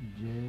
J